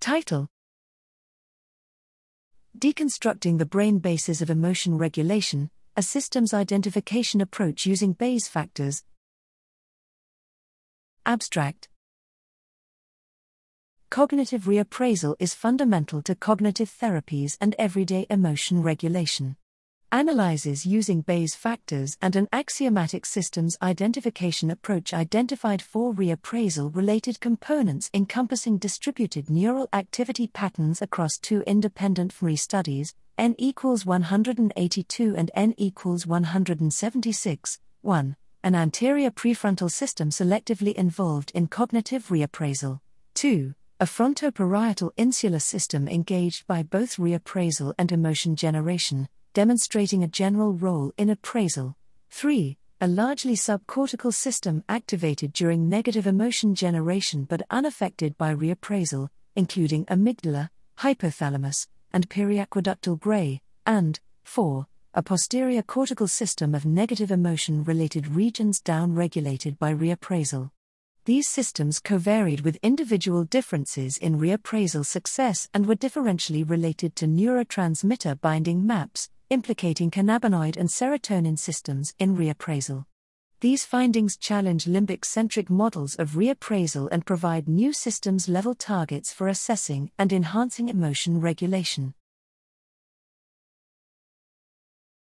Title Deconstructing the Brain Bases of Emotion Regulation, a Systems Identification Approach Using Bayes Factors. Abstract Cognitive reappraisal is fundamental to cognitive therapies and everyday emotion regulation. Analyses using Bayes factors and an axiomatic systems identification approach identified four reappraisal related components encompassing distributed neural activity patterns across two independent fMRI studies, N equals 182 and N equals 176. 1. An anterior prefrontal system selectively involved in cognitive reappraisal. 2 a frontoparietal insular system engaged by both reappraisal and emotion generation, demonstrating a general role in appraisal. 3. A largely subcortical system activated during negative emotion generation but unaffected by reappraisal, including amygdala, hypothalamus, and periaqueductal gray, and 4. A posterior cortical system of negative emotion related regions downregulated by reappraisal. These systems covaried with individual differences in reappraisal success and were differentially related to neurotransmitter binding maps, implicating cannabinoid and serotonin systems in reappraisal. These findings challenge limbic centric models of reappraisal and provide new systems level targets for assessing and enhancing emotion regulation.